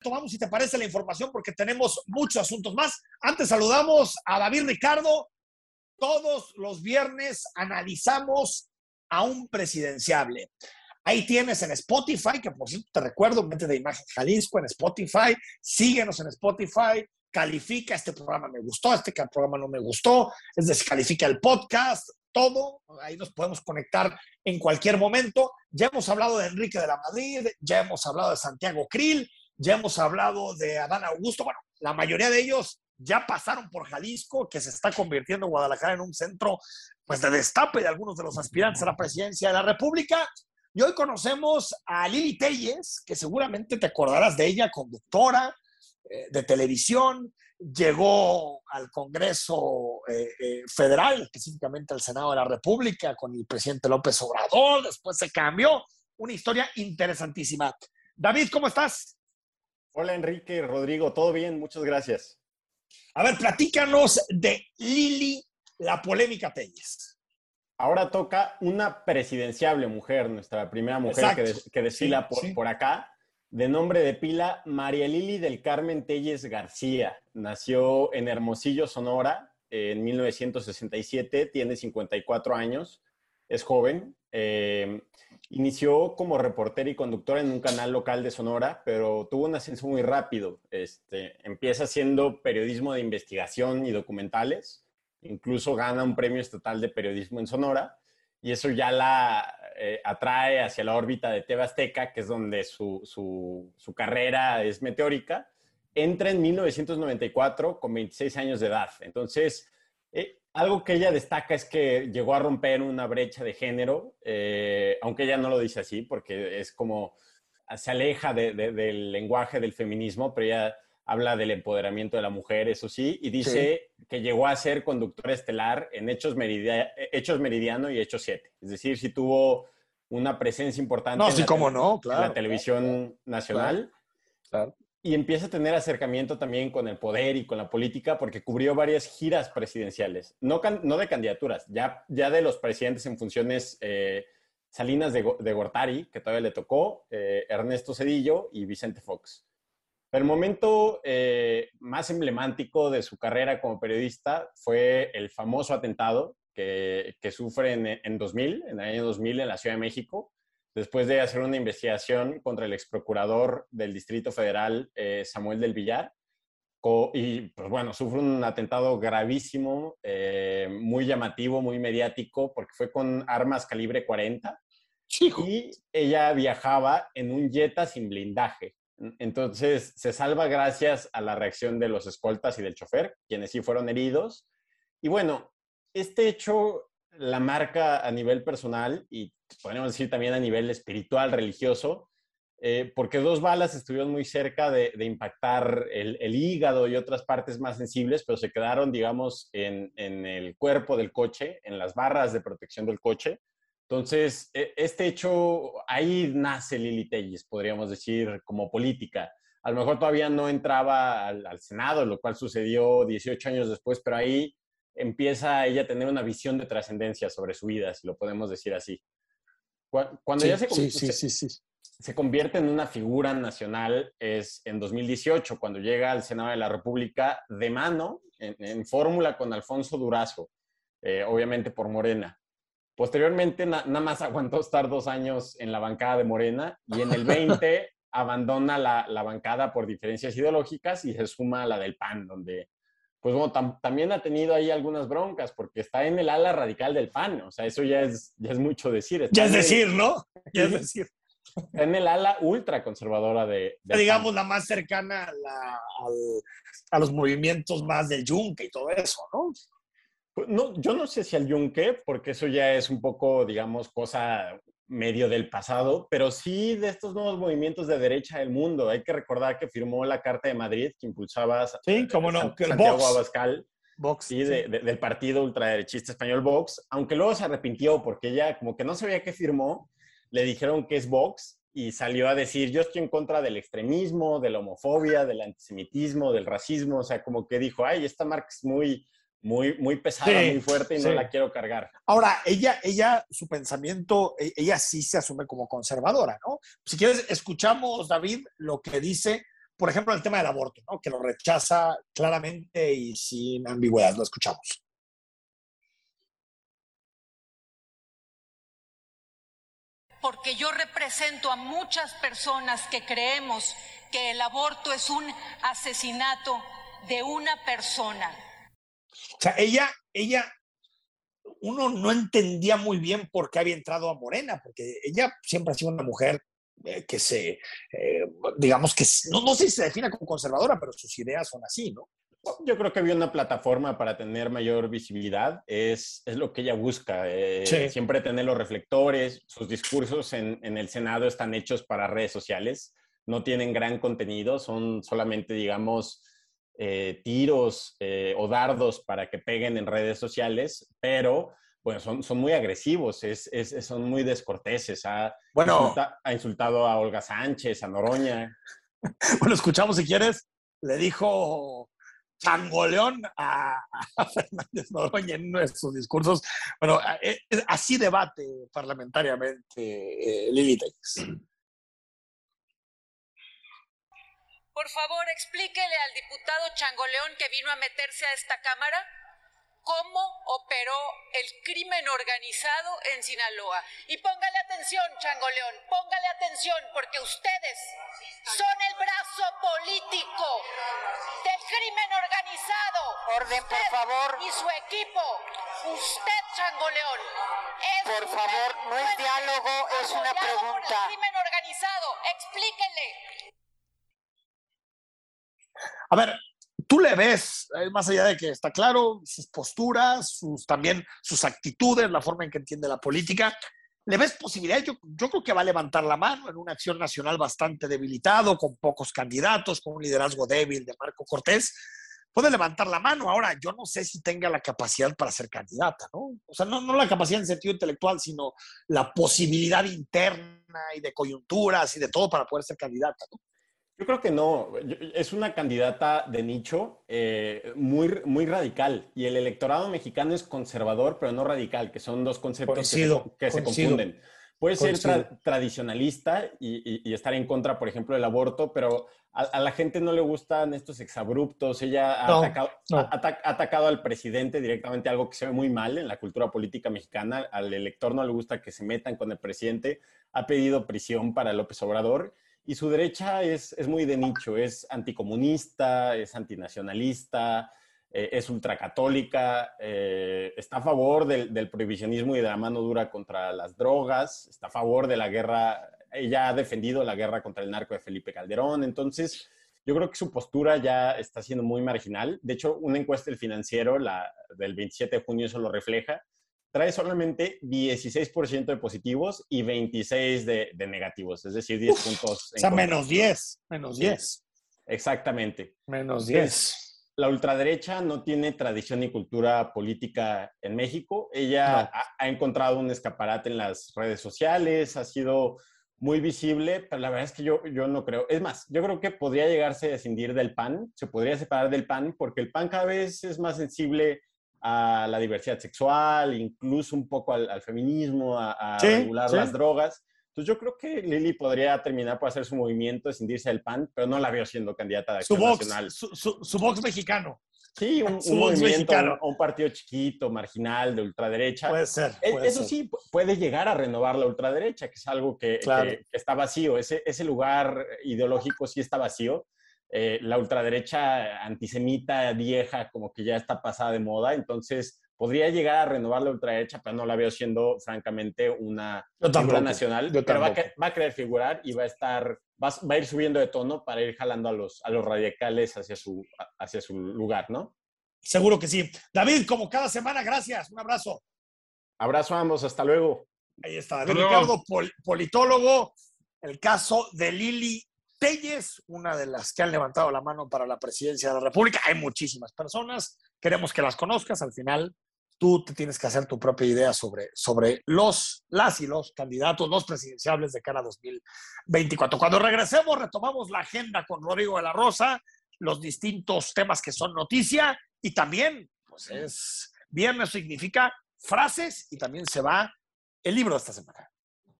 tomamos, si te parece, la información porque tenemos muchos asuntos más. Antes saludamos a David Ricardo. Todos los viernes analizamos a un presidenciable. Ahí tienes en Spotify, que por cierto te recuerdo, mente de imagen Jalisco en Spotify. Síguenos en Spotify. Califica este programa me gustó, este programa no me gustó. Es decir, califica el podcast, todo. Ahí nos podemos conectar en cualquier momento. Ya hemos hablado de Enrique de la Madrid, ya hemos hablado de Santiago Krill, ya hemos hablado de Adán Augusto. Bueno, la mayoría de ellos ya pasaron por Jalisco, que se está convirtiendo Guadalajara en un centro pues, de destape de algunos de los aspirantes a la presidencia de la República. Y hoy conocemos a Lili Telles, que seguramente te acordarás de ella, conductora eh, de televisión, llegó al Congreso eh, eh, Federal, específicamente al Senado de la República, con el presidente López Obrador, después se cambió. Una historia interesantísima. David, ¿cómo estás? Hola Enrique, Rodrigo, todo bien, muchas gracias. A ver, platícanos de Lili, la polémica Telles. Ahora toca una presidenciable mujer, nuestra primera mujer que, que, desfila por, por acá de nombre de pila María Lili del Carmen Telles García. Nació en Hermosillo, Sonora, en 1967, tiene 54 años, es joven. Eh, inició como reportera y conductora en un canal local de Sonora, pero tuvo un ascenso muy rápido. Este, empieza haciendo periodismo de investigación y documentales, incluso gana un premio estatal de periodismo en Sonora, y eso ya la eh, atrae hacia la órbita de Teba Azteca, que es donde su, su, carrera es meteórica, entra en 1994 con 26 años de edad. Entonces, eh, algo que ella destaca es que llegó a romper una brecha de género, eh, aunque ella no lo dice así, porque es como se aleja del lenguaje del feminismo, pero ella habla del empoderamiento de la mujer, eso sí, y dice que llegó a ser conductor estelar en Hechos, Hechos Meridiano y Hechos 7. Es decir, si tuvo una presencia importante no, sí, cómo no, claro, en la televisión nacional. Y empieza a tener acercamiento también con el poder y con la política porque cubrió varias giras presidenciales, no, de candidaturas, ya, de los presidentes en funciones eh, Salinas de, de, Gortari, que todavía le tocó, eh, Ernesto Cedillo y Vicente Fox. El momento eh, más emblemático de su carrera como periodista fue el famoso atentado que, sufre en, 2000, en el año 2000 en la Ciudad de México, después de hacer una investigación contra el exprocurador del Distrito Federal, eh, Samuel del Villar. Y pues bueno, sufre un atentado gravísimo, eh, muy llamativo, muy mediático, porque fue con armas calibre 40. Y ella viajaba en un Jetta sin blindaje. Entonces, se salva gracias a la reacción de los escoltas y del chofer, quienes sí fueron heridos. Y bueno, este hecho la marca a nivel personal y podríamos decir también a nivel espiritual, religioso, eh, porque dos balas estuvieron muy cerca de, impactar el, hígado y otras partes más sensibles, pero se quedaron, digamos, en, el cuerpo del coche, en las barras de protección del coche. Entonces, e, este hecho, ahí nace Lili Telles, podríamos decir, como política. A lo mejor todavía no entraba al, Senado, lo cual sucedió 18 años después, pero ahí empieza ella a tener una visión de trascendencia sobre su vida, si lo podemos decir así. Cuando ella se, convierte en una figura nacional es en 2018, cuando llega al Senado de la República de mano, en, fórmula con Alfonso Durazo, eh, obviamente por Morena. Posteriormente, nada más aguantó estar dos años en la bancada de Morena y en el 20 abandona la, bancada por diferencias ideológicas y se suma a la del PAN, donde, pues bueno, también ha tenido ahí algunas broncas porque está en el ala radical del PAN. O sea, eso ya es, ya es mucho decir. ya es decir, ¿no? Ya es decir. Está en el ala ultra conservadora de. digamos, la más cercana a, a, los movimientos más del Yunque y todo eso, ¿no? Pues, no, yo no sé si al yunque, porque eso ya es un poco, digamos, cosa medio del pasado, pero sí de estos nuevos movimientos de derecha del mundo. Hay que recordar que firmó la Carta de Madrid que impulsaba sí, cómo no, Santiago Abascal. Vox, sí, del partido ultraderechista español Vox, aunque luego se arrepintió porque ella como que no sabía qué firmó, le dijeron que es Vox y salió a decir, yo estoy en contra del extremismo, de la homofobia, del antisemitismo, del racismo, o sea, como que dijo, ay, esta marca es muy, muy, muy pesada, muy fuerte y no la quiero cargar. Ahora, ella, ella, su pensamiento, e, ella sí se asume como conservadora, ¿no? Si quieres, escuchamos, David, lo que dice por ejemplo, el tema del aborto, ¿no? que lo rechaza claramente y sin ambigüedad. Lo escuchamos. Porque yo represento a muchas personas que creemos que el aborto es un asesinato de una persona. O sea, ella, ella, uno no entendía muy bien por qué había entrado a Morena, porque ella siempre ha sido una mujer eh, que se, eh, digamos que, no, no sé si se define como conservadora, pero sus ideas son así, ¿no? Yo creo que había una plataforma para tener mayor visibilidad, es, es lo que ella busca, eh, siempre tener los reflectores, sus discursos en, en, el Senado están hechos para redes sociales, no tienen gran contenido, son solamente, digamos, tiros o dardos para que peguen en redes sociales, pero bueno, son, son muy agresivos, es, es, son muy descorteses. Ha, bueno, ha insultado a Olga Sánchez, a Noroña. Bueno, escuchamos si quieres. Le dijo changoleón a, a Fernández Noroña en sus discursos. Bueno, eh, así debate parlamentariamente eh, Lili Por favor, explíquele al diputado Changoleón que vino a meterse a esta Cámara cómo operó el crimen organizado en Sinaloa. Y póngale atención, Changoleón, póngale atención, porque ustedes son el brazo político del crimen organizado. Orden, por favor. Y su equipo, usted, Changoleón. por favor, no es diálogo, es una pregunta. el crimen organizado, explíquenle. A ver, tú le ves, eh, más allá de que está claro, sus posturas, sus, también sus actitudes, la forma en que entiende la política, ¿le ves posibilidad? Yo, creo que va a levantar la mano en una acción nacional bastante debilitado, con pocos candidatos, con un liderazgo débil de Marco Cortés. Puede levantar la mano. Ahora, yo no sé si tenga la capacidad para ser candidata, ¿no? O sea, no, no la capacidad en sentido intelectual, sino la posibilidad interna y de coyunturas y de todo para poder ser candidata, ¿no? Yo creo que no. Es una candidata de nicho eh, muy, muy radical y el electorado mexicano es conservador, pero no radical, que son dos conceptos que, se, confunden. Puede ser tradicionalista y, estar en contra, por ejemplo, del aborto, pero a, la gente no le gustan estos exabruptos. Ella ha, atacado, ha, atacado, al presidente directamente, algo que se ve muy mal en la cultura política mexicana. Al elector no le gusta que se metan con el presidente. Ha pedido prisión para López Obrador y su derecha es, es muy de nicho, es anticomunista, es antinacionalista, eh, es ultracatólica, eh, está a favor del, del, prohibicionismo y de la mano dura contra las drogas, está a favor de la guerra, ella ha defendido la guerra contra el narco de Felipe Calderón, entonces yo creo que su postura ya está siendo muy marginal. De hecho, una encuesta del financiero la, del 27 de junio eso lo refleja trae solamente 16% de positivos y 26 de, de, negativos, es decir, 10 puntos. o sea, menos 10, menos 10. Exactamente. Menos 10. La ultraderecha no tiene tradición ni cultura política en México. Ella ha, encontrado un escaparate en las redes sociales, ha sido muy visible, pero la verdad es que yo, yo no creo. Es más, yo creo que podría llegarse a descindir del PAN, se podría separar del PAN, porque el PAN cada vez es más sensible a la diversidad sexual, incluso un poco al, feminismo, a, regular las drogas. Entonces yo creo que Lili podría terminar por hacer su movimiento, escindirse del PAN, pero no la veo siendo candidata de acción nacional. Su, su, box mexicano. Sí, un, movimiento, un, partido chiquito, marginal, de ultraderecha. Puede ser. E, eso sí, puede llegar a renovar la ultraderecha, que es algo que, que está vacío. Ese, ese lugar ideológico sí está vacío. Eh, la ultraderecha antisemita vieja como que ya está pasada de moda, entonces podría llegar a renovar la ultraderecha, pero no la veo siendo francamente una figura nacional, pero va a, querer figurar y va a estar, va, a ir subiendo de tono para ir jalando a los, a los radicales hacia su, hacia su lugar, ¿no? Seguro que sí. David, como cada semana, gracias. Un abrazo. Abrazo a ambos, hasta luego. Ahí está, David Ricardo, politólogo. El caso de Lili Telles, una de las que han levantado la mano para la presidencia de la República. Hay muchísimas personas, queremos que las conozcas. Al final, tú te tienes que hacer tu propia idea sobre, sobre los, las y los candidatos, los presidenciables de cara a 2024. Cuando regresemos, retomamos la agenda con Rodrigo de la Rosa, los distintos temas que son noticia y también, pues es viernes significa frases y también se va el libro de esta semana.